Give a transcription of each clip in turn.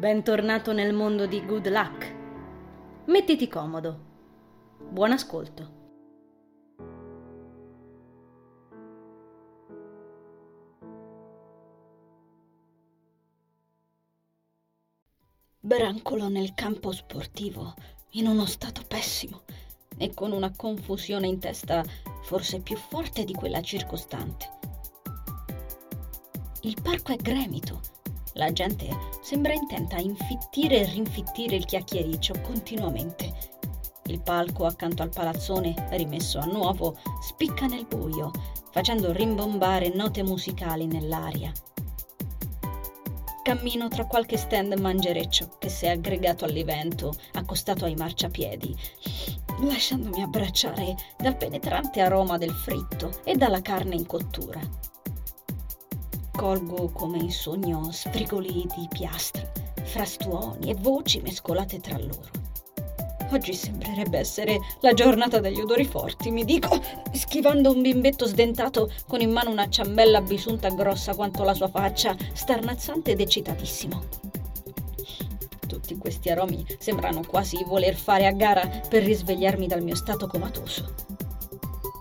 Bentornato nel mondo di Good Luck. Mettiti comodo. Buon ascolto. Brancolo nel campo sportivo, in uno stato pessimo e con una confusione in testa forse più forte di quella circostante. Il parco è gremito. La gente sembra intenta a infittire e rinfittire il chiacchiericcio continuamente. Il palco accanto al palazzone, rimesso a nuovo, spicca nel buio, facendo rimbombare note musicali nell'aria. Cammino tra qualche stand mangereccio che si è aggregato all'evento, accostato ai marciapiedi, lasciandomi abbracciare dal penetrante aroma del fritto e dalla carne in cottura. Colgo come in sogno sfrigoli di piastre, frastuoni e voci mescolate tra loro. Oggi sembrerebbe essere la giornata degli odori forti, mi dico, schivando un bimbetto sdentato con in mano una ciambella bisunta grossa quanto la sua faccia, starnazzante ed eccitatissimo. Tutti questi aromi sembrano quasi voler fare a gara per risvegliarmi dal mio stato comatoso.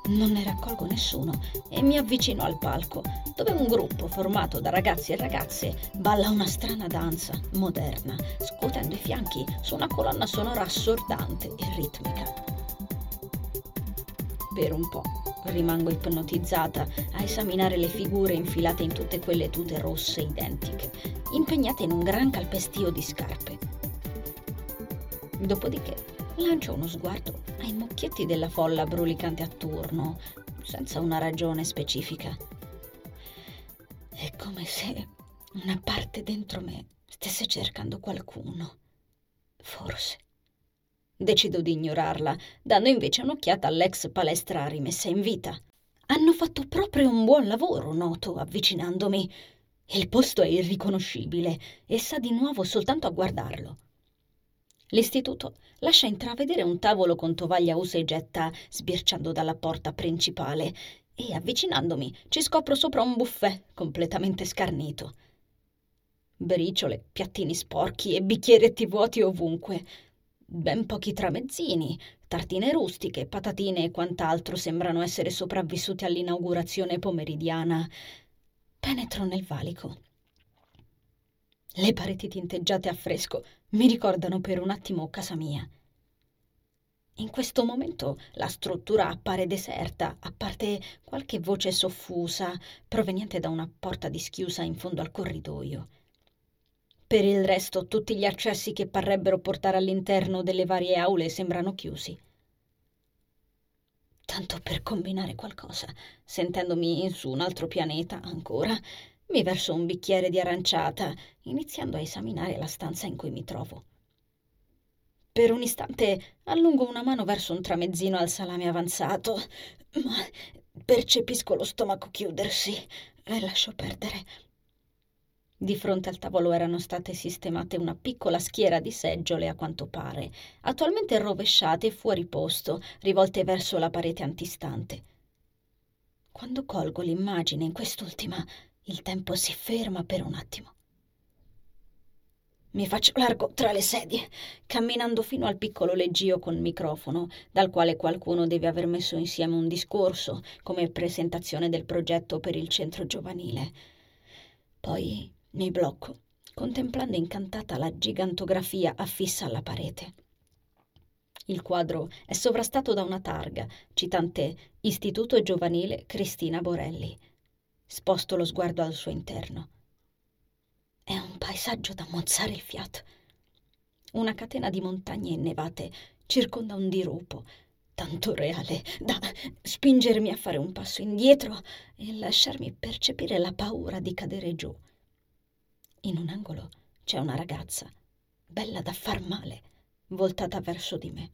Non ne raccolgo nessuno e mi avvicino al palco, dove un gruppo formato da ragazzi e ragazze balla una strana danza moderna, scuotendo i fianchi su una colonna sonora assordante e ritmica. Per un po' rimango ipnotizzata a esaminare le figure infilate in tutte quelle tute rosse identiche, impegnate in un gran calpestio di scarpe. Dopodiché Lancio uno sguardo ai mucchietti della folla brulicante attorno, senza una ragione specifica. È come se una parte dentro me stesse cercando qualcuno. Forse. Decido di ignorarla, dando invece un'occhiata all'ex palestra rimessa in vita. Hanno fatto proprio un buon lavoro, noto, avvicinandomi. Il posto è irriconoscibile e sa di nuovo soltanto a guardarlo. L'istituto lascia intravedere un tavolo con tovaglia usa e getta sbirciando dalla porta principale e avvicinandomi ci scopro sopra un buffet completamente scarnito. Briciole, piattini sporchi e bicchieretti vuoti ovunque. Ben pochi tramezzini, tartine rustiche, patatine e quant'altro sembrano essere sopravvissuti all'inaugurazione pomeridiana. Penetro nel valico le pareti tinteggiate a fresco mi ricordano per un attimo casa mia. In questo momento la struttura appare deserta, a parte qualche voce soffusa proveniente da una porta dischiusa in fondo al corridoio. Per il resto tutti gli accessi che parrebbero portare all'interno delle varie aule sembrano chiusi. Tanto per combinare qualcosa, sentendomi su un altro pianeta ancora, mi verso un bicchiere di aranciata, iniziando a esaminare la stanza in cui mi trovo. Per un istante allungo una mano verso un tramezzino al salame avanzato, ma percepisco lo stomaco chiudersi e lascio perdere. Di fronte al tavolo erano state sistemate una piccola schiera di seggiole, a quanto pare, attualmente rovesciate e fuori posto, rivolte verso la parete antistante. Quando colgo l'immagine in quest'ultima, il tempo si ferma per un attimo. Mi faccio largo tra le sedie, camminando fino al piccolo leggio con microfono, dal quale qualcuno deve aver messo insieme un discorso come presentazione del progetto per il centro giovanile. Poi mi blocco, contemplando incantata la gigantografia affissa alla parete. Il quadro è sovrastato da una targa citante Istituto Giovanile Cristina Borelli Sposto lo sguardo al suo interno. È un paesaggio da mozzare il fiato. Una catena di montagne innevate circonda un dirupo, tanto reale da spingermi a fare un passo indietro e lasciarmi percepire la paura di cadere giù. In un angolo c'è una ragazza, bella da far male, voltata verso di me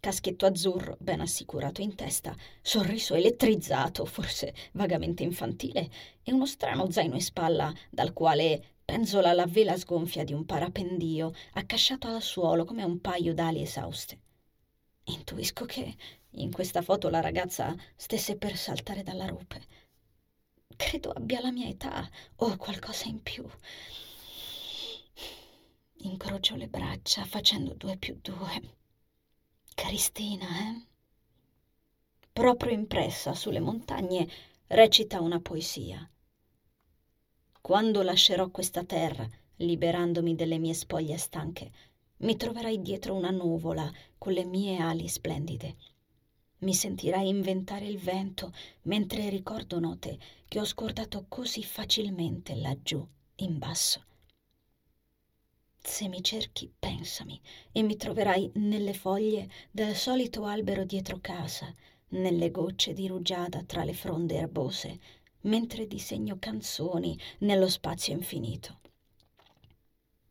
caschetto azzurro ben assicurato in testa, sorriso elettrizzato, forse vagamente infantile, e uno strano zaino in spalla dal quale penzola la vela sgonfia di un parapendio accasciato al suolo come un paio d'ali esauste. Intuisco che in questa foto la ragazza stesse per saltare dalla rupe. Credo abbia la mia età o qualcosa in più. Incrocio le braccia facendo due più due. Cristina, eh? Proprio impressa sulle montagne, recita una poesia. Quando lascerò questa terra, liberandomi delle mie spoglie stanche, mi troverai dietro una nuvola con le mie ali splendide. Mi sentirai inventare il vento mentre ricordo note che ho scordato così facilmente laggiù, in basso. Se mi cerchi, pensami, e mi troverai nelle foglie del solito albero dietro casa, nelle gocce di rugiada tra le fronde erbose, mentre disegno canzoni nello spazio infinito.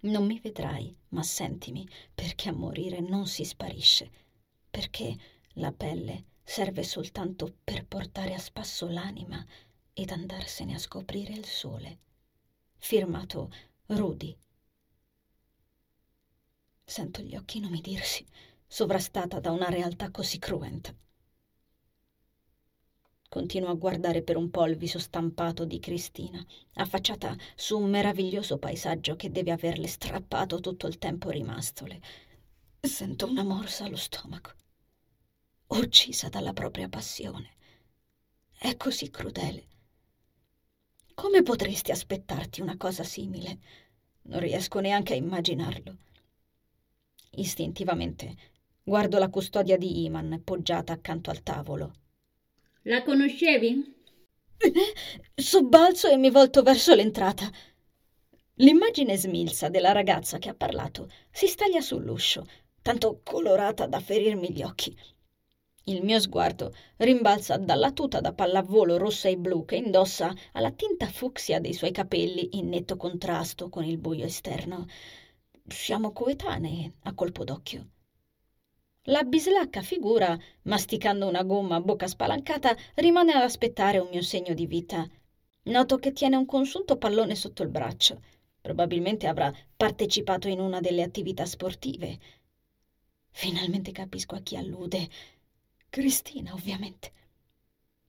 Non mi vedrai, ma sentimi, perché a morire non si sparisce, perché la pelle serve soltanto per portare a spasso l'anima ed andarsene a scoprire il sole. Firmato Rudy. Sento gli occhi inumidirsi, sovrastata da una realtà così cruenta. Continuo a guardare per un po' il viso stampato di Cristina, affacciata su un meraviglioso paesaggio che deve averle strappato tutto il tempo rimastole. Sento una morsa allo stomaco uccisa dalla propria passione. È così crudele. Come potresti aspettarti una cosa simile? Non riesco neanche a immaginarlo. Istintivamente guardo la custodia di Iman poggiata accanto al tavolo. La conoscevi? Sobbalzo e mi volto verso l'entrata. L'immagine smilza della ragazza che ha parlato si staglia sull'uscio, tanto colorata da ferirmi gli occhi. Il mio sguardo rimbalza dalla tuta da pallavolo rossa e blu che indossa alla tinta fucsia dei suoi capelli in netto contrasto con il buio esterno. Siamo coetanee a colpo d'occhio. La bislacca figura, masticando una gomma a bocca spalancata, rimane ad aspettare un mio segno di vita. Noto che tiene un consunto pallone sotto il braccio. Probabilmente avrà partecipato in una delle attività sportive. Finalmente capisco a chi allude. Cristina, ovviamente.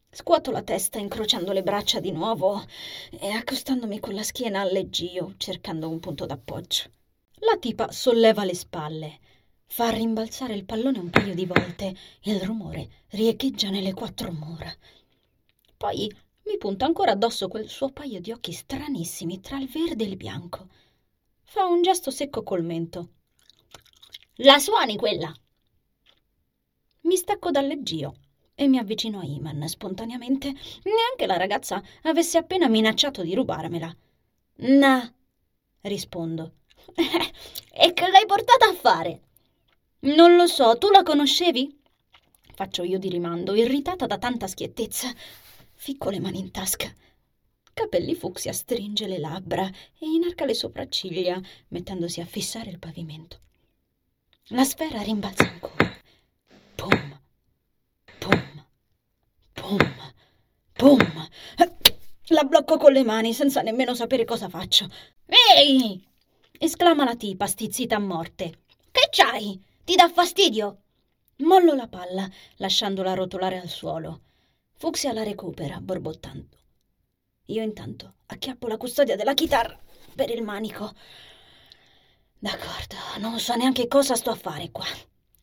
Scuoto la testa incrociando le braccia di nuovo e accostandomi con la schiena al leggio, cercando un punto d'appoggio. La tipa solleva le spalle, fa rimbalzare il pallone un paio di volte il rumore riecheggia nelle quattro mura. Poi mi punta ancora addosso quel suo paio di occhi stranissimi tra il verde e il bianco. Fa un gesto secco col mento. La suoni quella! Mi stacco dal leggio e mi avvicino a Iman spontaneamente, neanche la ragazza avesse appena minacciato di rubarmela. Na, rispondo. e che l'hai portata a fare? Non lo so, tu la conoscevi? Faccio io di rimando, irritata da tanta schiettezza. Ficco le mani in tasca. Capelli fucsia stringe le labbra e inarca le sopracciglia, mettendosi a fissare il pavimento. La sfera rimbalza ancora. Pum, pum, pum, pum. La blocco con le mani senza nemmeno sapere cosa faccio. Ehi! Esclama la tipa, stizzita a morte. Che c'hai? Ti dà fastidio? Mollo la palla, lasciandola rotolare al suolo. Fuxia la recupera, borbottando. Io intanto acchiappo la custodia della chitarra per il manico. D'accordo, non so neanche cosa sto a fare qua.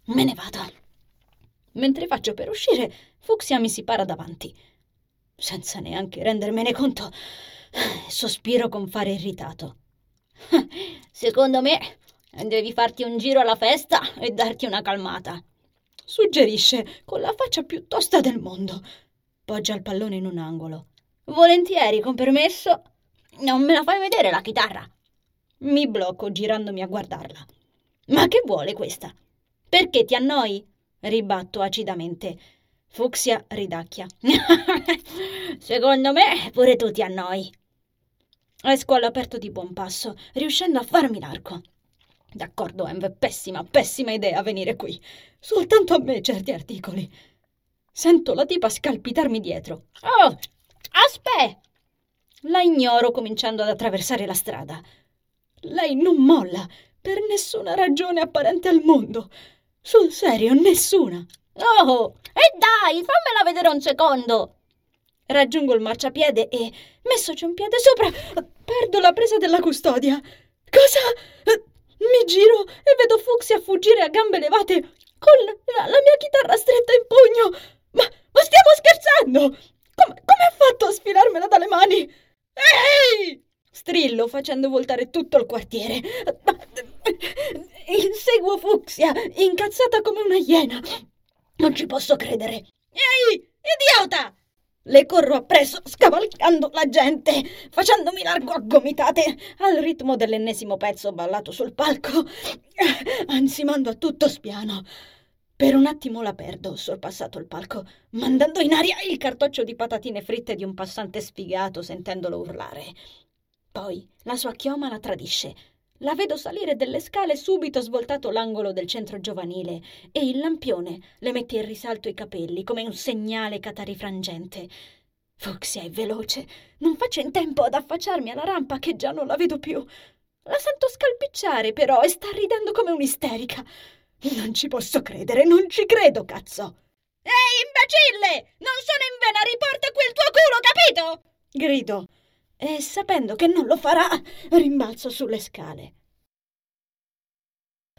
Me ne vado. Mentre faccio per uscire, Fuxia mi si para davanti. Senza neanche rendermene conto, sospiro con fare irritato. Secondo me devi farti un giro alla festa e darti una calmata. Suggerisce con la faccia più tosta del mondo. Poggia il pallone in un angolo. Volentieri, con permesso. Non me la fai vedere la chitarra? Mi blocco girandomi a guardarla. Ma che vuole questa? Perché ti annoi? ribatto acidamente. Fuxia ridacchia. Secondo me pure tu ti annoi. Esco all'aperto di buon passo, riuscendo a farmi l'arco. D'accordo, Env, pessima, pessima idea venire qui. Soltanto a me certi articoli. Sento la tipa scalpitarmi dietro. Oh, aspetta! La ignoro cominciando ad attraversare la strada. Lei non molla per nessuna ragione apparente al mondo. Sul serio, nessuna. Oh, e dai, fammela vedere un secondo. Raggiungo il marciapiede e, messoci un piede sopra, perdo la presa della custodia. Cosa? Mi giro e vedo Fuxia fuggire a gambe levate con la, la mia chitarra stretta in pugno. Ma, ma stiamo scherzando? Come, come ha fatto a sfilarmela dalle mani? Ehi! Strillo facendo voltare tutto il quartiere. Inseguo Fuxia, incazzata come una iena. Non ci posso credere. Ehi, idiota! Le corro appresso, scavalcando la gente, facendomi largo a gomitate, al ritmo dell'ennesimo pezzo ballato sul palco, ansimando a tutto spiano. Per un attimo la perdo, sorpassato il palco, mandando in aria il cartoccio di patatine fritte di un passante sfigato sentendolo urlare. Poi la sua chioma la tradisce, la vedo salire delle scale subito svoltato l'angolo del centro giovanile e il lampione le mette in risalto i capelli come un segnale catarifrangente. Fuxia è veloce, non faccio in tempo ad affacciarmi alla rampa che già non la vedo più. La sento scalpicciare però e sta ridendo come un'isterica. Non ci posso credere, non ci credo, cazzo! Ehi, imbecille! Non sono in vena, riporta quel tuo culo, capito? Grido e sapendo che non lo farà, rimbalzo sulle scale.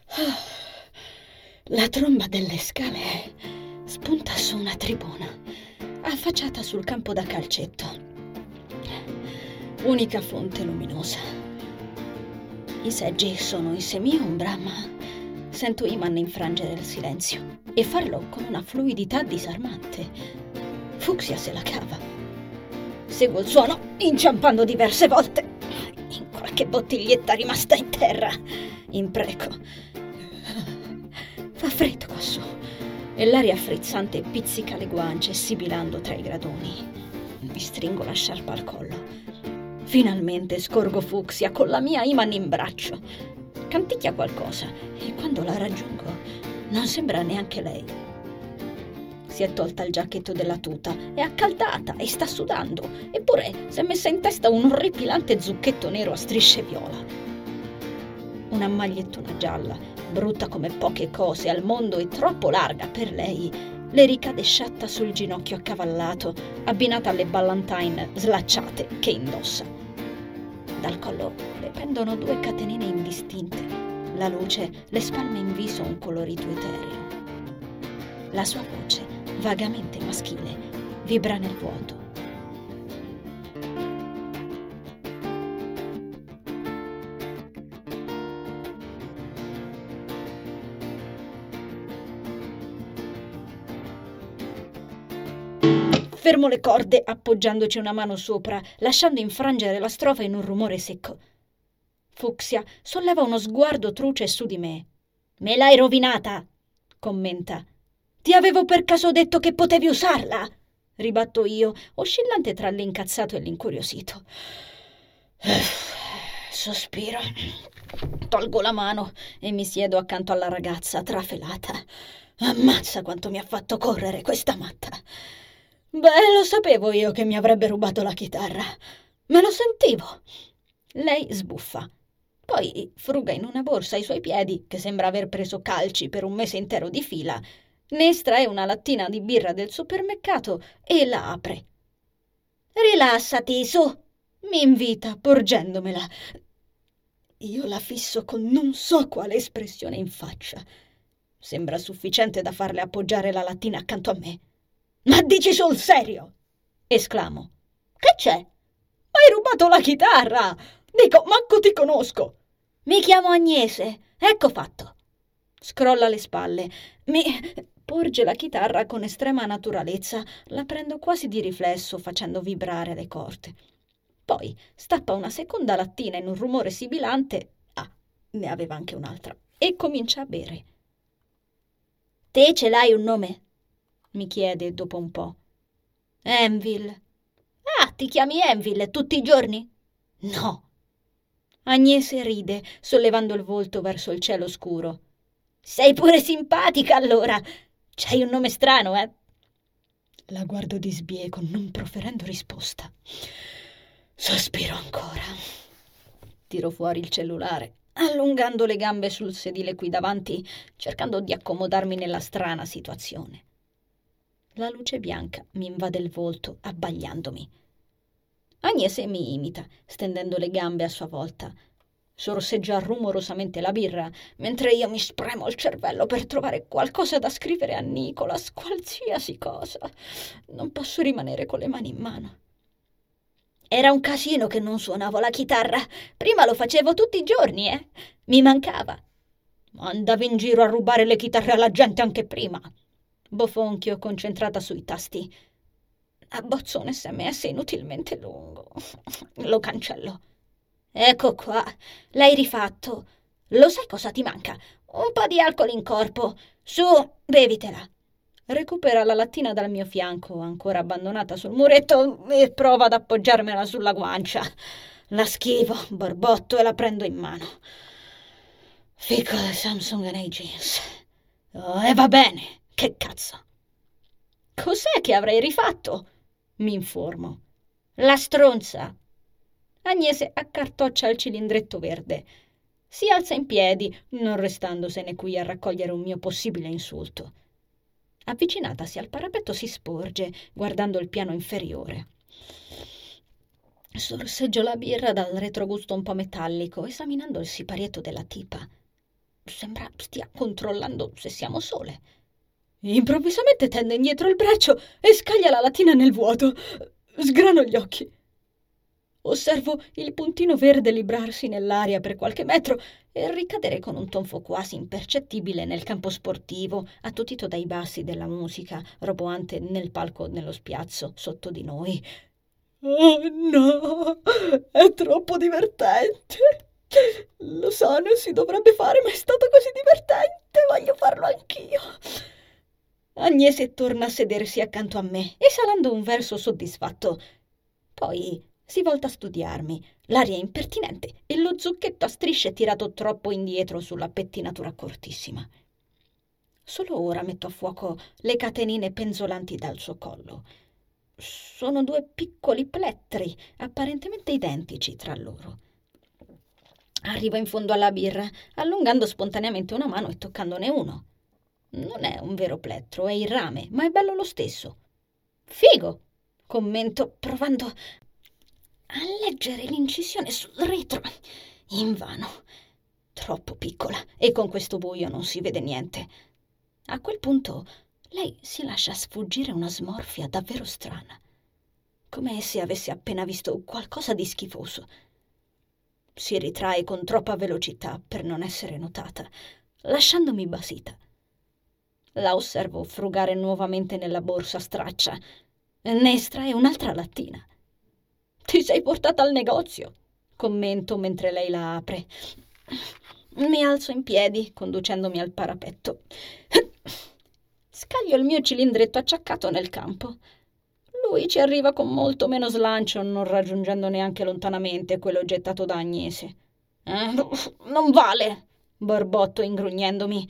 La tromba delle scale spunta su una tribuna, affacciata sul campo da calcetto. Unica fonte luminosa. I seggi sono in semiombra, ma sento Iman infrangere il silenzio e farlo con una fluidità disarmante. Fuxia se la cava Seguo il suono, inciampando diverse volte in qualche bottiglietta rimasta in terra. Impreco. Fa freddo quassù e l'aria frizzante pizzica le guance, sibilando tra i gradoni. Mi stringo la sciarpa al collo. Finalmente scorgo Fuxia con la mia Iman in braccio. Canticchia qualcosa e quando la raggiungo non sembra neanche lei. Si è tolta il giacchetto della tuta, è accaldata e sta sudando, eppure si è messa in testa un orripilante zucchetto nero a strisce viola. Una magliettona gialla, brutta come poche cose al mondo e troppo larga per lei, le ricade sciatta sul ginocchio accavallato, abbinata alle ballantine slacciate che indossa. Dal collo le pendono due catenine indistinte. La luce le spalma in viso un colorito etereo. La sua voce vagamente maschile, vibra nel vuoto. Fermo le corde appoggiandoci una mano sopra, lasciando infrangere la strofa in un rumore secco. Fuxia solleva uno sguardo truce su di me. Me l'hai rovinata, commenta ti avevo per caso detto che potevi usarla? ribatto io, oscillante tra l'incazzato e l'incuriosito. Sospiro. Tolgo la mano e mi siedo accanto alla ragazza trafelata. Ammazza quanto mi ha fatto correre questa matta. Beh, lo sapevo io che mi avrebbe rubato la chitarra. Me lo sentivo. Lei sbuffa. Poi fruga in una borsa ai suoi piedi, che sembra aver preso calci per un mese intero di fila, ne estrae una lattina di birra del supermercato e la apre. Rilassati, su, mi invita, porgendomela. Io la fisso con non so quale espressione in faccia. Sembra sufficiente da farle appoggiare la lattina accanto a me. Ma dici sul serio? esclamo. Che c'è? Hai rubato la chitarra! Dico, manco ti conosco. Mi chiamo Agnese, ecco fatto. Scrolla le spalle. Mi porge la chitarra con estrema naturalezza, la prendo quasi di riflesso facendo vibrare le corde. Poi stappa una seconda lattina in un rumore sibilante, ah, ne aveva anche un'altra, e comincia a bere. Te ce l'hai un nome? mi chiede dopo un po'. Enville. Ah, ti chiami Enville tutti i giorni? No. Agnese ride, sollevando il volto verso il cielo scuro. Sei pure simpatica allora. C'hai un nome strano, eh? La guardo di sbieco, non proferendo risposta. Sospiro ancora. Tiro fuori il cellulare, allungando le gambe sul sedile qui davanti, cercando di accomodarmi nella strana situazione. La luce bianca mi invade il volto, abbagliandomi. Agnese mi imita, stendendo le gambe a sua volta. Sorseggia rumorosamente la birra, mentre io mi spremo il cervello per trovare qualcosa da scrivere a Nicolas, qualsiasi cosa. Non posso rimanere con le mani in mano. Era un casino che non suonavo la chitarra. Prima lo facevo tutti i giorni, eh. Mi mancava. Andavi in giro a rubare le chitarre alla gente anche prima. Bofonchio concentrata sui tasti. Abbozzo un sms inutilmente lungo. Lo cancello. Ecco qua, l'hai rifatto. Lo sai cosa ti manca? Un po' di alcol in corpo. Su, bevitela. Recupera la lattina dal mio fianco, ancora abbandonata sul muretto, e prova ad appoggiarmela sulla guancia. La schivo, borbotto e la prendo in mano. Ficco Samsung nei jeans. Oh, e va bene, che cazzo. Cos'è che avrei rifatto? Mi informo. La stronza. Agnese accartoccia il cilindretto verde. Si alza in piedi, non restandosene qui a raccogliere un mio possibile insulto. Avvicinatasi al parapetto si sporge, guardando il piano inferiore. Sorseggio la birra dal retrogusto un po' metallico, esaminando il siparietto della tipa. Sembra stia controllando se siamo sole. Improvvisamente tende indietro il braccio e scaglia la latina nel vuoto. Sgrano gli occhi. Osservo il puntino verde librarsi nell'aria per qualche metro e ricadere con un tonfo quasi impercettibile nel campo sportivo, attutito dai bassi della musica roboante nel palco nello spiazzo sotto di noi. Oh no, è troppo divertente. Lo so, non si dovrebbe fare, ma è stato così divertente, voglio farlo anch'io. Agnese torna a sedersi accanto a me, esalando un verso soddisfatto. Poi si volta a studiarmi. L'aria è impertinente e lo zucchetto a strisce tirato troppo indietro sulla pettinatura cortissima. Solo ora metto a fuoco le catenine penzolanti dal suo collo. Sono due piccoli plettri, apparentemente identici tra loro. Arrivo in fondo alla birra, allungando spontaneamente una mano e toccandone uno. Non è un vero plettro, è il rame, ma è bello lo stesso. Figo! commento, provando a leggere l'incisione sul retro. Invano. Troppo piccola e con questo buio non si vede niente. A quel punto lei si lascia sfuggire una smorfia davvero strana, come se avesse appena visto qualcosa di schifoso. Si ritrae con troppa velocità per non essere notata, lasciandomi basita. La osservo frugare nuovamente nella borsa straccia. Ne estrae un'altra lattina. Ti sei portata al negozio, commento mentre lei la apre. Mi alzo in piedi, conducendomi al parapetto. Scaglio il mio cilindretto acciaccato nel campo. Lui ci arriva con molto meno slancio, non raggiungendo neanche lontanamente quello gettato da Agnese. Eh, non vale, borbotto ingrugnendomi.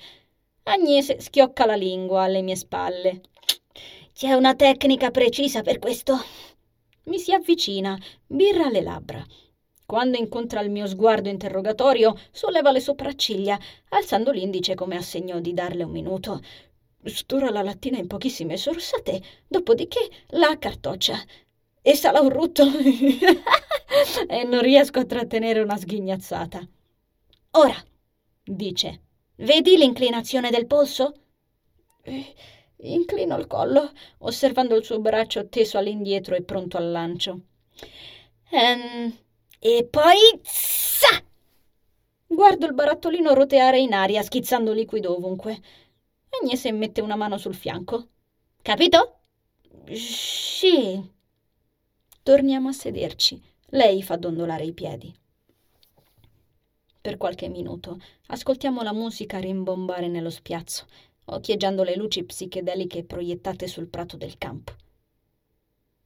Agnese schiocca la lingua alle mie spalle. C'è una tecnica precisa per questo. Mi si avvicina, birra alle labbra. Quando incontra il mio sguardo interrogatorio, solleva le sopracciglia, alzando l'indice come a segno di darle un minuto. Stura la lattina in pochissime sorsate, dopodiché la accartoccia. E sala un rutto. e non riesco a trattenere una sghignazzata. Ora, dice, vedi l'inclinazione del polso? Eh, Inclino il collo, osservando il suo braccio teso all'indietro e pronto al lancio. Ehm, e poi... Sa! Guardo il barattolino roteare in aria, schizzando liquido ovunque. Agnese mette una mano sul fianco. Capito? Sì. Torniamo a sederci. Lei fa dondolare i piedi. Per qualche minuto ascoltiamo la musica rimbombare nello spiazzo occhieggiando le luci psichedeliche proiettate sul prato del campo.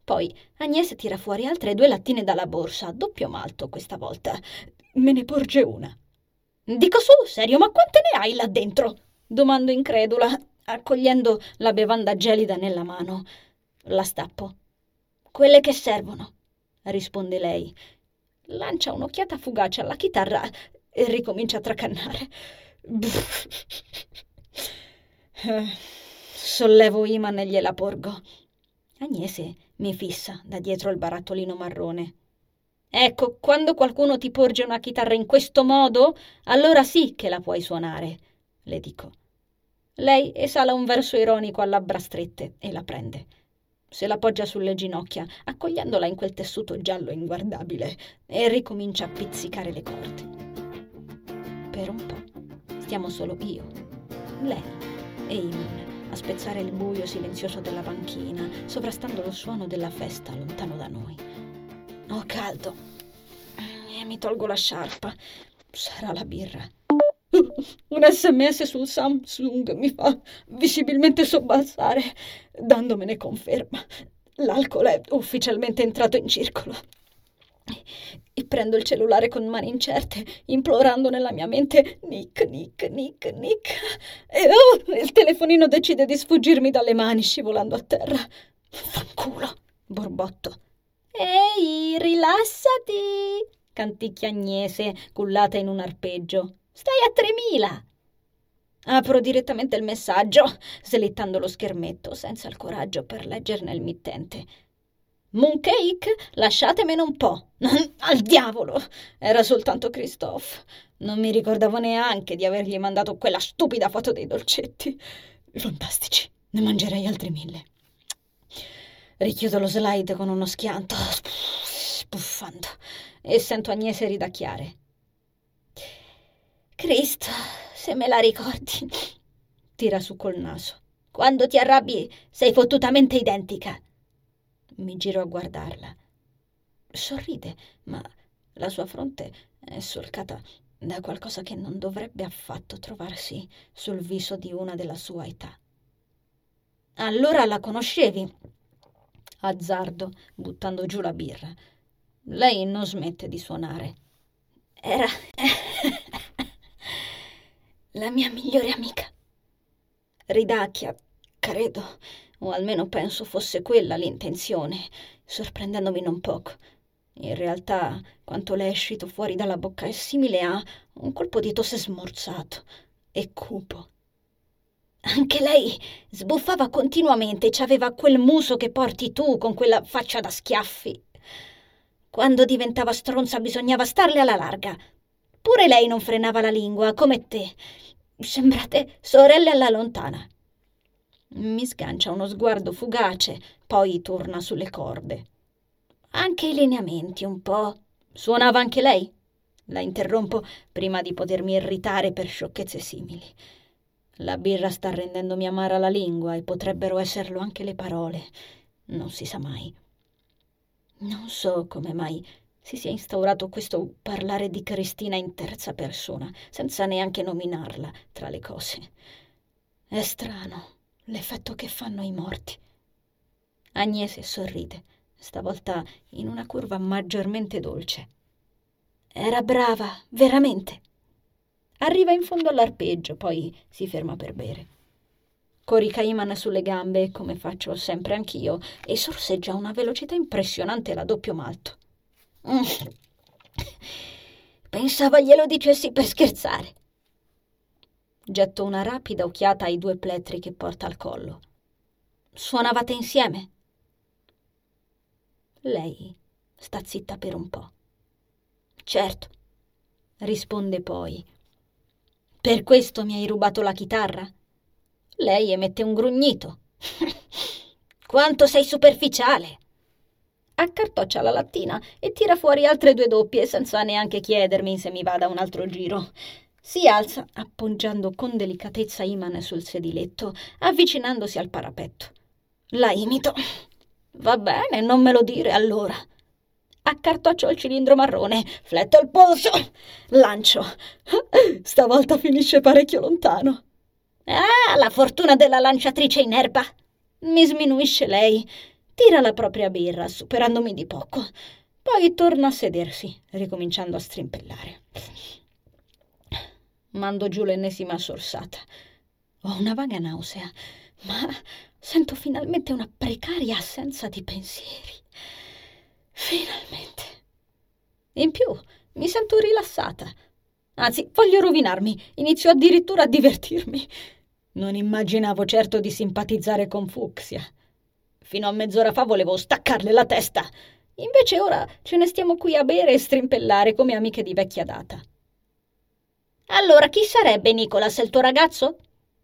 Poi Agnese tira fuori altre due lattine dalla borsa, doppio malto questa volta. Me ne porge una. Dico su, serio, ma quante ne hai là dentro? domando incredula, accogliendo la bevanda gelida nella mano. La stappo. Quelle che servono, risponde lei. Lancia un'occhiata fugace alla chitarra e ricomincia a tracannare. Sollevo Iman e gliela porgo. Agnese mi fissa da dietro il barattolino marrone. Ecco, quando qualcuno ti porge una chitarra in questo modo, allora sì che la puoi suonare, le dico. Lei esala un verso ironico a labbra strette e la prende. Se la poggia sulle ginocchia, accogliendola in quel tessuto giallo inguardabile, e ricomincia a pizzicare le corde. Per un po' stiamo solo io, lei e Iman a spezzare il buio silenzioso della panchina, sovrastando lo suono della festa lontano da noi. Ho caldo e mi tolgo la sciarpa. Sarà la birra. Un sms sul Samsung mi fa visibilmente sobbalzare, dandomene conferma. L'alcol è ufficialmente entrato in circolo. E prendo il cellulare con mani incerte, implorando nella mia mente Nick, Nick, Nick, Nick. E oh, il telefonino decide di sfuggirmi dalle mani, scivolando a terra. Fanculo, borbotto. Ehi, rilassati, canticchia Agnese, cullata in un arpeggio. Stai a 3000. Apro direttamente il messaggio, slittando lo schermetto, senza il coraggio per leggerne il mittente. Mooncake, lasciatemene un po'. Al diavolo! Era soltanto Christophe. Non mi ricordavo neanche di avergli mandato quella stupida foto dei dolcetti. Fantastici, ne mangerei altri mille. Richiudo lo slide con uno schianto, spuffando, e sento Agnese ridacchiare. Cristo, se me la ricordi. Tira su col naso. Quando ti arrabbi sei fottutamente identica. Mi giro a guardarla. Sorride, ma la sua fronte è solcata da qualcosa che non dovrebbe affatto trovarsi sul viso di una della sua età. Allora la conoscevi? Azzardo, buttando giù la birra. Lei non smette di suonare. Era la mia migliore amica. Ridacchia, credo, o almeno penso fosse quella l'intenzione, sorprendendomi non poco. In realtà, quanto le è uscito fuori dalla bocca è simile a un colpo di tosse smorzato e cupo. Anche lei sbuffava continuamente e aveva quel muso che porti tu con quella faccia da schiaffi. Quando diventava stronza bisognava starle alla larga, Pure lei non frenava la lingua, come te. Sembrate sorelle alla lontana. Mi sgancia uno sguardo fugace, poi torna sulle corde. Anche i lineamenti un po'. Suonava anche lei? La interrompo prima di potermi irritare per sciocchezze simili. La birra sta rendendomi amara la lingua e potrebbero esserlo anche le parole. Non si sa mai. Non so come mai si sia instaurato questo parlare di Cristina in terza persona, senza neanche nominarla tra le cose. È strano l'effetto che fanno i morti. Agnese sorride, stavolta in una curva maggiormente dolce. Era brava, veramente. Arriva in fondo all'arpeggio, poi si ferma per bere. Corica Iman sulle gambe, come faccio sempre anch'io, e sorseggia a una velocità impressionante la doppio malto. Pensavo glielo dicessi per scherzare. Getto una rapida occhiata ai due plettri che porta al collo. Suonavate insieme? Lei sta zitta per un po'. Certo, risponde poi. Per questo mi hai rubato la chitarra? Lei emette un grugnito. Quanto sei superficiale! accartoccia la lattina e tira fuori altre due doppie senza neanche chiedermi se mi vada un altro giro. Si alza, appoggiando con delicatezza Iman sul sediletto, avvicinandosi al parapetto. La imito. Va bene, non me lo dire allora. Accartoccio il cilindro marrone, fletto il polso, lancio. Stavolta finisce parecchio lontano. Ah, la fortuna della lanciatrice in erba! Mi sminuisce lei tira la propria birra, superandomi di poco. Poi torna a sedersi, ricominciando a strimpellare. Mando giù l'ennesima sorsata. Ho una vaga nausea, ma sento finalmente una precaria assenza di pensieri. Finalmente. In più, mi sento rilassata. Anzi, voglio rovinarmi, inizio addirittura a divertirmi. Non immaginavo certo di simpatizzare con Fucsia. Fino a mezz'ora fa volevo staccarle la testa. Invece ora ce ne stiamo qui a bere e strimpellare come amiche di vecchia data. Allora chi sarebbe Nicolas, il tuo ragazzo?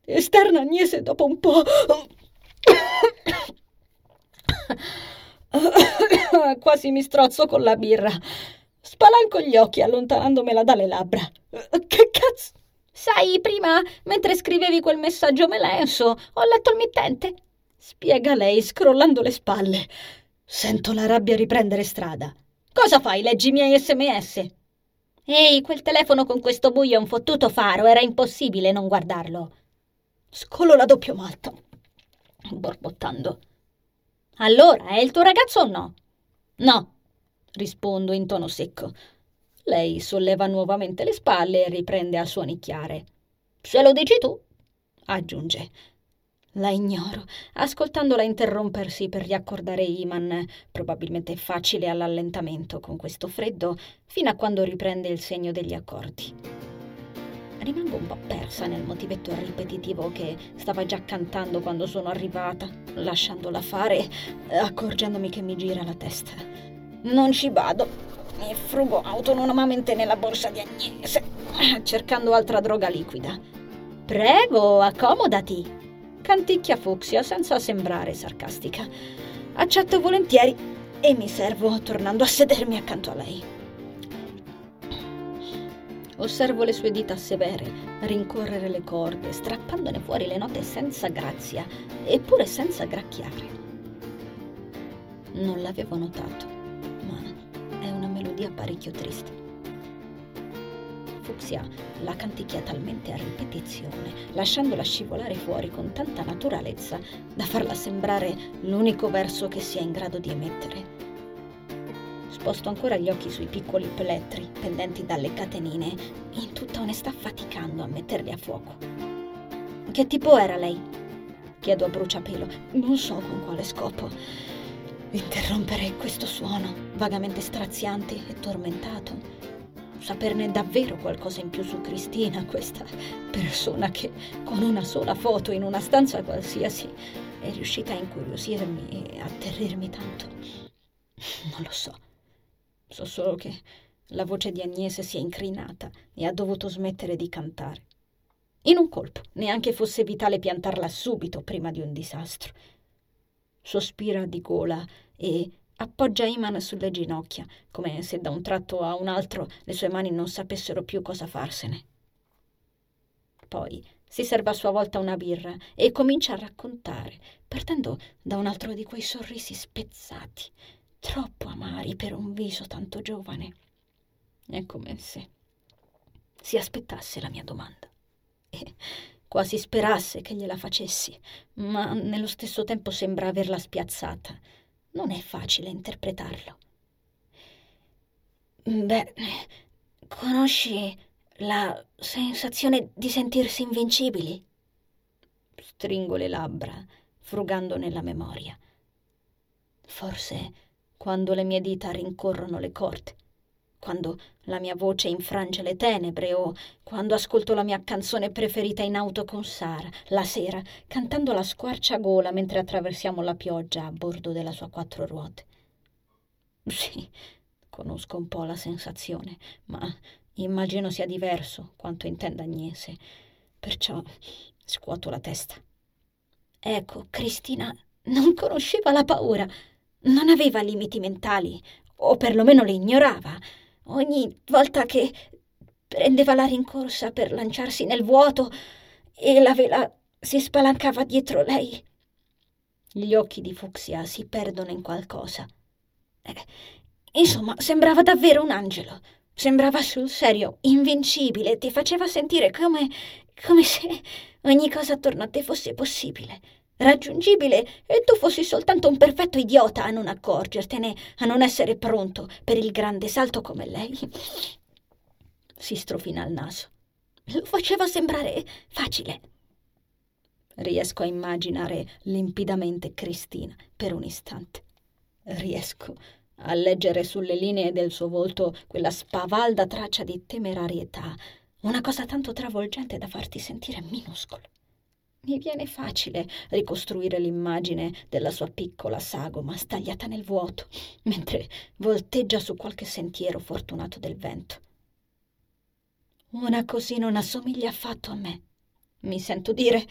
Esterna Agnese dopo un po'. Quasi mi strozzo con la birra. Spalanco gli occhi allontanandomela dalle labbra. Che cazzo? Sai, prima, mentre scrivevi quel messaggio melenso, ho letto il mittente. Spiega lei, scrollando le spalle. Sento la rabbia riprendere strada. Cosa fai? Leggi i miei sms? Ehi, quel telefono con questo buio è un fottuto faro, era impossibile non guardarlo. Scolo la doppio malto, borbottando. Allora, è il tuo ragazzo o no? No, rispondo in tono secco. Lei solleva nuovamente le spalle e riprende a suonicchiare. Se lo dici tu, aggiunge. La ignoro, ascoltandola interrompersi per riaccordare Iman, probabilmente facile all'allentamento con questo freddo, fino a quando riprende il segno degli accordi. Rimango un po' persa nel motivetto ripetitivo che stava già cantando quando sono arrivata, lasciandola fare, accorgendomi che mi gira la testa. Non ci vado, mi frugo autonomamente nella borsa di Agnese, cercando altra droga liquida. Prego, accomodati. Canticchia Fucsia senza sembrare sarcastica. Accetto volentieri e mi servo tornando a sedermi accanto a lei. Osservo le sue dita severe rincorrere le corde, strappandone fuori le note senza grazia, eppure senza gracchiare. Non l'avevo notato melodia parecchio triste. Fucsia la canticchia talmente a ripetizione, lasciandola scivolare fuori con tanta naturalezza da farla sembrare l'unico verso che sia in grado di emettere. Sposto ancora gli occhi sui piccoli plettri pendenti dalle catenine, in tutta onestà faticando a metterli a fuoco. Che tipo era lei? Chiedo a bruciapelo, non so con quale scopo. Interrompere questo suono, vagamente straziante e tormentato. Saperne davvero qualcosa in più su Cristina, questa persona che con una sola foto in una stanza qualsiasi è riuscita a incuriosirmi e atterrirmi tanto. Non lo so. So solo che la voce di Agnese si è incrinata e ha dovuto smettere di cantare. In un colpo, neanche fosse vitale piantarla subito prima di un disastro sospira di gola e appoggia Iman sulle ginocchia, come se da un tratto a un altro le sue mani non sapessero più cosa farsene. Poi si serve a sua volta una birra e comincia a raccontare, partendo da un altro di quei sorrisi spezzati, troppo amari per un viso tanto giovane. È come se si aspettasse la mia domanda. E quasi sperasse che gliela facessi, ma nello stesso tempo sembra averla spiazzata. Non è facile interpretarlo. Beh, conosci la sensazione di sentirsi invincibili? Stringo le labbra, frugando nella memoria. Forse quando le mie dita rincorrono le corde quando la mia voce infrange le tenebre o quando ascolto la mia canzone preferita in auto con Sara, la sera, cantando la squarciagola mentre attraversiamo la pioggia a bordo della sua quattro ruote. Sì, conosco un po' la sensazione, ma immagino sia diverso quanto intenda Agnese, perciò scuoto la testa. Ecco, Cristina non conosceva la paura, non aveva limiti mentali, o perlomeno le ignorava ogni volta che prendeva la rincorsa per lanciarsi nel vuoto e la vela si spalancava dietro lei. Gli occhi di Fucsia si perdono in qualcosa. Eh, insomma, sembrava davvero un angelo. Sembrava sul serio, invincibile, ti faceva sentire come, come se ogni cosa attorno a te fosse possibile raggiungibile e tu fossi soltanto un perfetto idiota a non accorgertene, a non essere pronto per il grande salto come lei. Si strofina il naso. Lo faceva sembrare facile. Riesco a immaginare limpidamente Cristina per un istante. Riesco a leggere sulle linee del suo volto quella spavalda traccia di temerarietà, una cosa tanto travolgente da farti sentire minuscolo Mi viene facile ricostruire l'immagine della sua piccola sagoma stagliata nel vuoto, mentre volteggia su qualche sentiero fortunato del vento. Una così non assomiglia affatto a me, mi sento dire.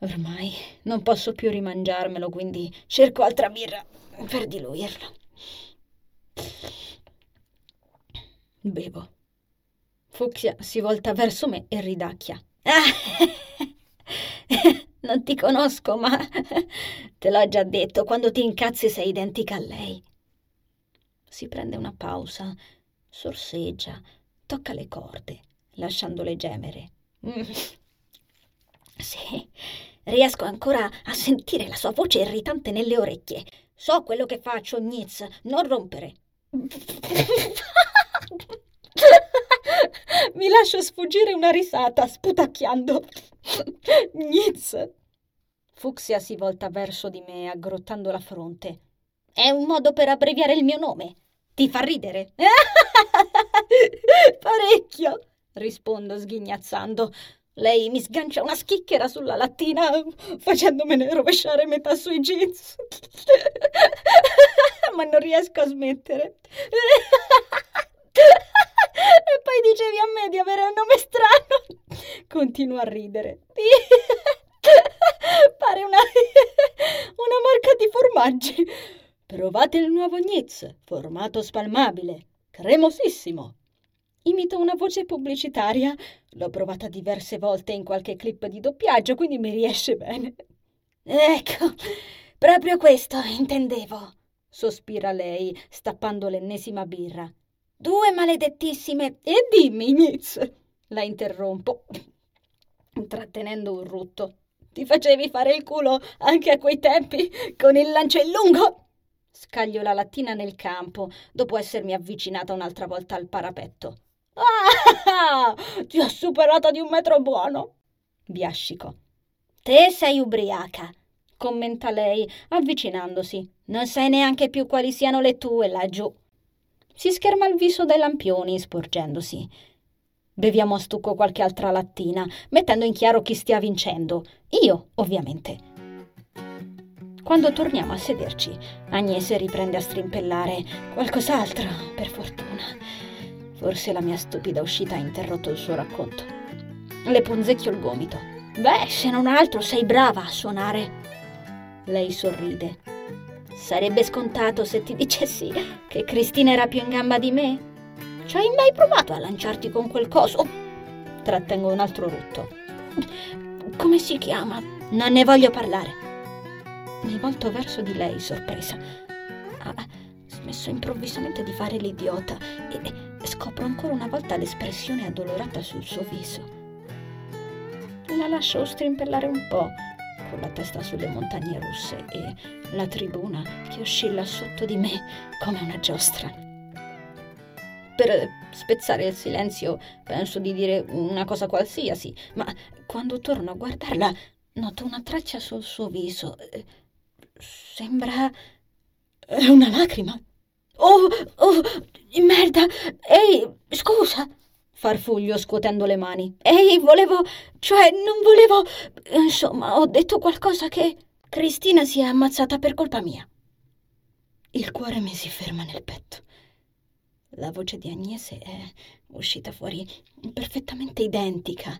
Ormai non posso più rimangiarmelo, quindi cerco altra birra per diluirlo. Bevo. Fucsia si volta verso me e ridacchia. Non ti conosco, ma te l'ho già detto, quando ti incazzi sei identica a lei. Si prende una pausa, sorseggia, tocca le corde, lasciandole gemere. Mm. Sì, riesco ancora a sentire la sua voce irritante nelle orecchie. So quello che faccio, Nitz, non rompere. Mi lascio sfuggire una risata, sputacchiando. Nitz. Fucsia si volta verso di me, aggrottando la fronte. È un modo per abbreviare il mio nome. Ti fa ridere? Parecchio, rispondo sghignazzando. Lei mi sgancia una schicchera sulla lattina facendomene rovesciare metà sui jeans. Ma non riesco a smettere. E poi me di avere un nome strano. Continua a ridere. Pare una, una marca di formaggi. Provate il nuovo Nitz, formato spalmabile, cremosissimo. Imito una voce pubblicitaria. L'ho provata diverse volte in qualche clip di doppiaggio, quindi mi riesce bene. Ecco, proprio questo intendevo, sospira lei, stappando l'ennesima birra. Due maledettissime. E dimmi, Nitz, la interrompo, trattenendo un rutto. Ti facevi fare il culo anche a quei tempi con il lancellungo? Scaglio la lattina nel campo, dopo essermi avvicinata un'altra volta al parapetto. Ah, ti ho superata di un metro buono! Biascico. Te sei ubriaca, commenta lei, avvicinandosi. Non sai neanche più quali siano le tue laggiù. Si scherma il viso dai lampioni, sporgendosi. Beviamo a stucco qualche altra lattina, mettendo in chiaro chi stia vincendo. Io, ovviamente. Quando torniamo a sederci, Agnese riprende a strimpellare. Qualcos'altro, per fortuna. Forse la mia stupida uscita ha interrotto il suo racconto. Le punzecchio il gomito. Beh, se non altro sei brava a suonare. Lei sorride. Sarebbe scontato se ti dicessi che Cristina era più in gamba di me? Ci hai mai provato a lanciarti con quel coso? Trattengo un altro rutto. Come si chiama? Non ne voglio parlare. Mi volto verso di lei, sorpresa. Ha smesso improvvisamente di fare l'idiota e scopro ancora una volta l'espressione addolorata sul suo viso. La lascio strimpellare un po', con la testa sulle montagne russe e la tribuna che oscilla sotto di me come una giostra. Per spezzare il silenzio penso di dire una cosa qualsiasi, ma quando torno a guardarla noto una traccia sul suo viso. Sembra una lacrima. Oh, oh, merda! Ehi, scusa! Farfuglio scuotendo le mani. Ehi, volevo. cioè, non volevo. Insomma, ho detto qualcosa che. Cristina si è ammazzata per colpa mia. Il cuore mi si ferma nel petto. La voce di Agnese è uscita fuori perfettamente identica.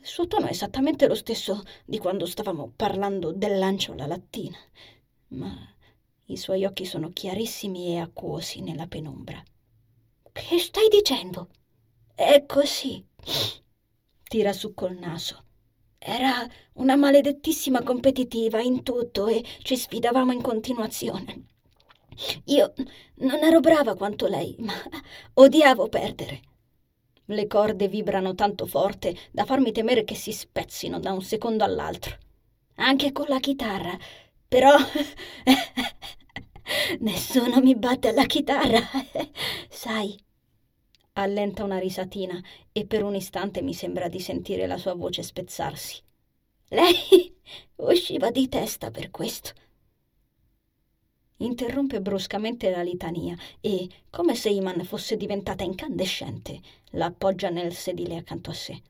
Il suo tono è esattamente lo stesso di quando stavamo parlando del lancio alla lattina, ma i suoi occhi sono chiarissimi e acquosi nella penombra. Che stai dicendo? È così. Tira su col naso. Era una maledettissima competitiva in tutto e ci sfidavamo in continuazione. Io non ero brava quanto lei, ma odiavo perdere. Le corde vibrano tanto forte da farmi temere che si spezzino da un secondo all'altro. Anche con la chitarra, però nessuno mi batte alla chitarra, sai allenta una risatina e per un istante mi sembra di sentire la sua voce spezzarsi. Lei usciva di testa per questo. Interrompe bruscamente la litania e, come se Iman fosse diventata incandescente, la appoggia nel sedile accanto a sé.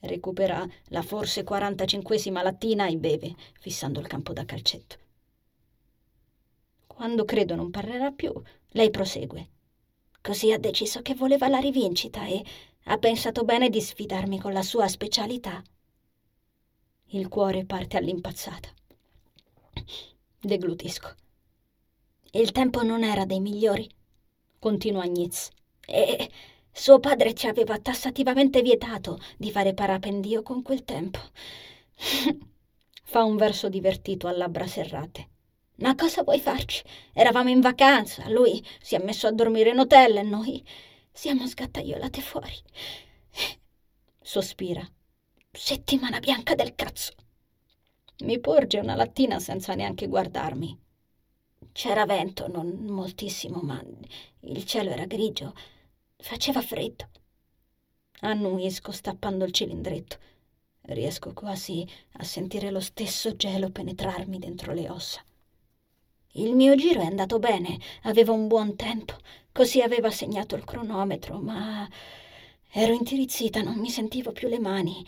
recupera la forse 45esima lattina e beve, fissando il campo da calcetto. Quando credo non parlerà più, lei prosegue. Così ha deciso che voleva la rivincita e ha pensato bene di sfidarmi con la sua specialità. Il cuore parte all'impazzata. Deglutisco. Il tempo non era dei migliori, continua Agnez, e suo padre ci aveva tassativamente vietato di fare parapendio con quel tempo. Fa un verso divertito a labbra serrate. Ma cosa vuoi farci? Eravamo in vacanza, lui si è messo a dormire in hotel e noi siamo sgattaiolate fuori. Sospira. Settimana bianca del cazzo. Mi porge una lattina senza neanche guardarmi. C'era vento, non moltissimo, ma il cielo era grigio. Faceva freddo. Annuisco stappando il cilindretto. Riesco quasi a sentire lo stesso gelo penetrarmi dentro le ossa. Il mio giro è andato bene, avevo un buon tempo, così aveva segnato il cronometro, ma ero intirizzita, non mi sentivo più le mani.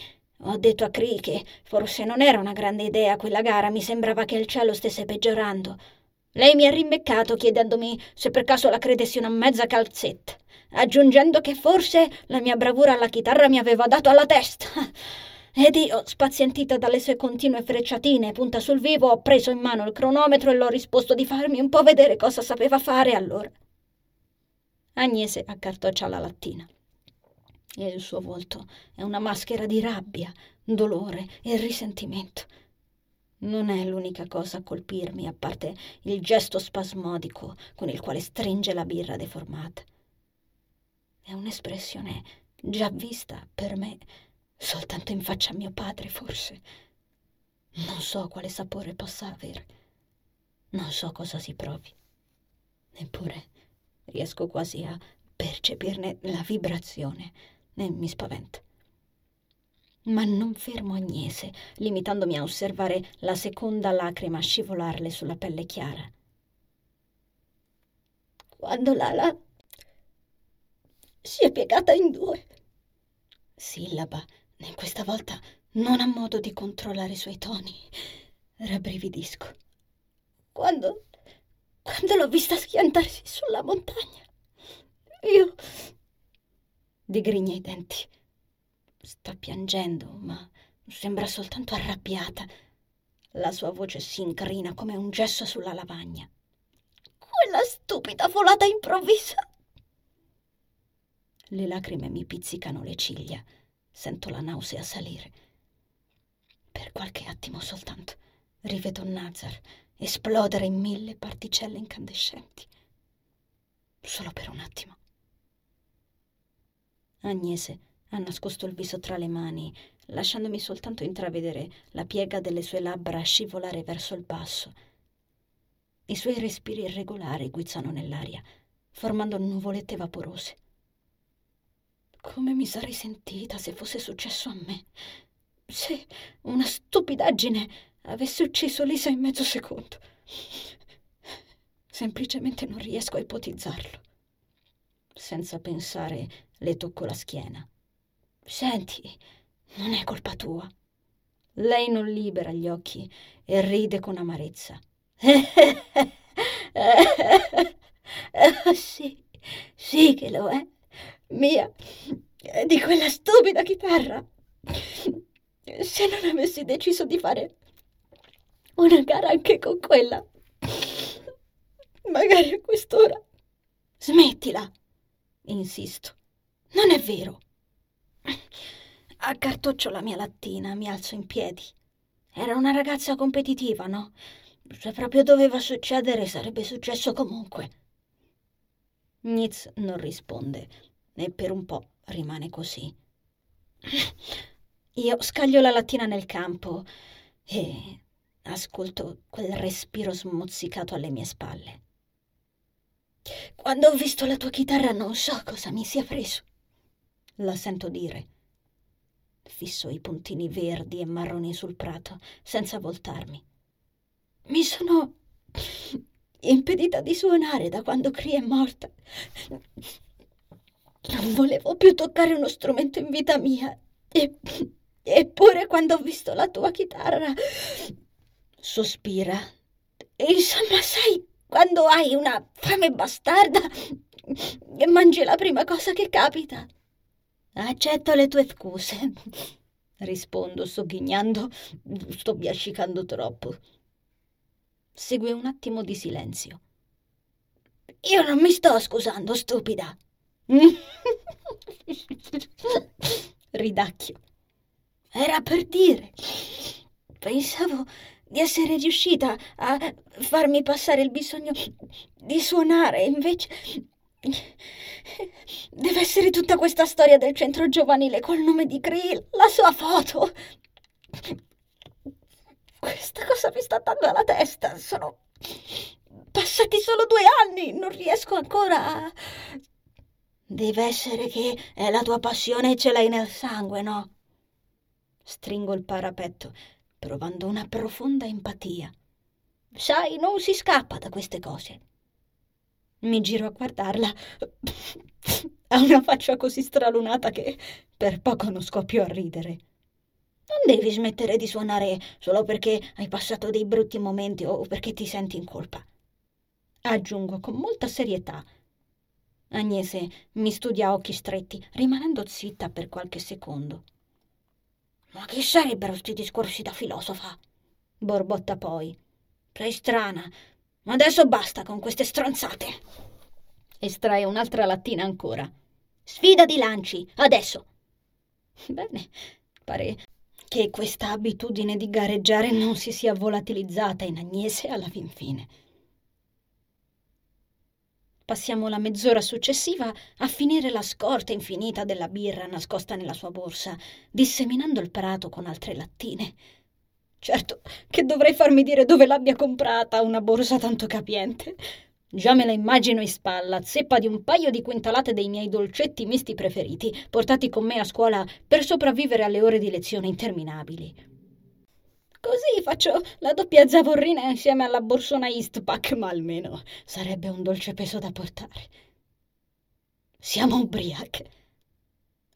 Ho detto a Cree che forse non era una grande idea quella gara, mi sembrava che il cielo stesse peggiorando. Lei mi ha rimbeccato chiedendomi se per caso la credessi una mezza calzetta, aggiungendo che forse la mia bravura alla chitarra mi aveva dato alla testa. Ed io, spazientita dalle sue continue frecciatine punta sul vivo, ho preso in mano il cronometro e l'ho risposto di farmi un po' vedere cosa sapeva fare allora. Agnese accartoccia la lattina. E il suo volto è una maschera di rabbia, dolore e risentimento. Non è l'unica cosa a colpirmi, a parte il gesto spasmodico con il quale stringe la birra deformata. È un'espressione già vista per me Soltanto in faccia a mio padre, forse. Non so quale sapore possa avere. Non so cosa si provi. Eppure riesco quasi a percepirne la vibrazione e mi spaventa. Ma non fermo Agnese, limitandomi a osservare la seconda lacrima scivolarle sulla pelle chiara. Quando Lala si è piegata in due, sillaba e questa volta non ha modo di controllare i suoi toni. Rabbrividisco. Quando. quando l'ho vista schiantarsi sulla montagna. Io. Digrigna i denti. Sta piangendo, ma sembra soltanto arrabbiata. La sua voce si incrina come un gesso sulla lavagna. Quella stupida volata improvvisa. Le lacrime mi pizzicano le ciglia. Sento la nausea salire. Per qualche attimo soltanto rivedo Nazar esplodere in mille particelle incandescenti. Solo per un attimo. Agnese ha nascosto il viso tra le mani, lasciandomi soltanto intravedere la piega delle sue labbra scivolare verso il basso. I suoi respiri irregolari guizzano nell'aria, formando nuvolette vaporose. Come mi sarei sentita se fosse successo a me? Se una stupidaggine avesse ucciso Lisa in mezzo secondo. Semplicemente non riesco a ipotizzarlo. Senza pensare, le tocco la schiena. Senti, non è colpa tua. Lei non libera gli occhi e ride con amarezza. sì, sì che lo è mia, di quella stupida chitarra. Se non avessi deciso di fare una gara anche con quella, magari a quest'ora. Smettila, insisto. Non è vero. Accartoccio la mia lattina, mi alzo in piedi. Era una ragazza competitiva, no? Se proprio doveva succedere, sarebbe successo comunque. Nitz non risponde e per un po' rimane così. Io scaglio la lattina nel campo e ascolto quel respiro smozzicato alle mie spalle. Quando ho visto la tua chitarra non so cosa mi sia preso. La sento dire. Fisso i puntini verdi e marroni sul prato, senza voltarmi. Mi sono impedita di suonare da quando Cree è morta. Non volevo più toccare uno strumento in vita mia e Eppure quando ho visto la tua chitarra... Sospira. Insomma, sai, quando hai una fame bastarda e mangi la prima cosa che capita. Accetto le tue scuse. Rispondo sogghignando. Sto biascicando troppo. Segue un attimo di silenzio. Io non mi sto scusando, stupida. Ridacchio. Era per dire. Pensavo di essere riuscita a farmi passare il bisogno di suonare, invece deve essere tutta questa storia del centro giovanile col nome di Krill, la sua foto. Questa cosa mi sta andando alla testa. Sono passati solo due anni, non riesco ancora a... Deve essere che è la tua passione e ce l'hai nel sangue, no? Stringo il parapetto, provando una profonda empatia. Sai, non si scappa da queste cose. Mi giro a guardarla. ha una faccia così stralunata che per poco non scoppio a ridere. Non devi smettere di suonare solo perché hai passato dei brutti momenti o perché ti senti in colpa. Aggiungo con molta serietà. Agnese mi studia a occhi stretti, rimanendo zitta per qualche secondo. Ma che sarebbero sti discorsi da filosofa? borbotta poi. Sei strana. Ma adesso basta con queste stronzate. Estrae un'altra lattina ancora. Sfida di lanci, adesso. Bene, pare che questa abitudine di gareggiare non si sia volatilizzata in Agnese alla fin fine. Passiamo la mezz'ora successiva a finire la scorta infinita della birra nascosta nella sua borsa, disseminando il prato con altre lattine. Certo che dovrei farmi dire dove l'abbia comprata una borsa tanto capiente. Già me la immagino in spalla, zeppa di un paio di quintalate dei miei dolcetti misti preferiti, portati con me a scuola per sopravvivere alle ore di lezione interminabili. Così faccio la doppia zavorrina insieme alla borsona Eastpak, ma almeno sarebbe un dolce peso da portare. Siamo ubriache.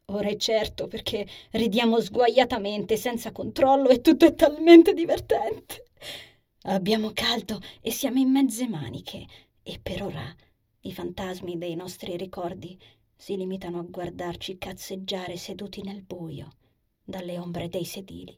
Ora è certo perché ridiamo sguaiatamente, senza controllo e tutto è talmente divertente. Abbiamo caldo e siamo in mezze maniche e per ora i fantasmi dei nostri ricordi si limitano a guardarci cazzeggiare seduti nel buio dalle ombre dei sedili.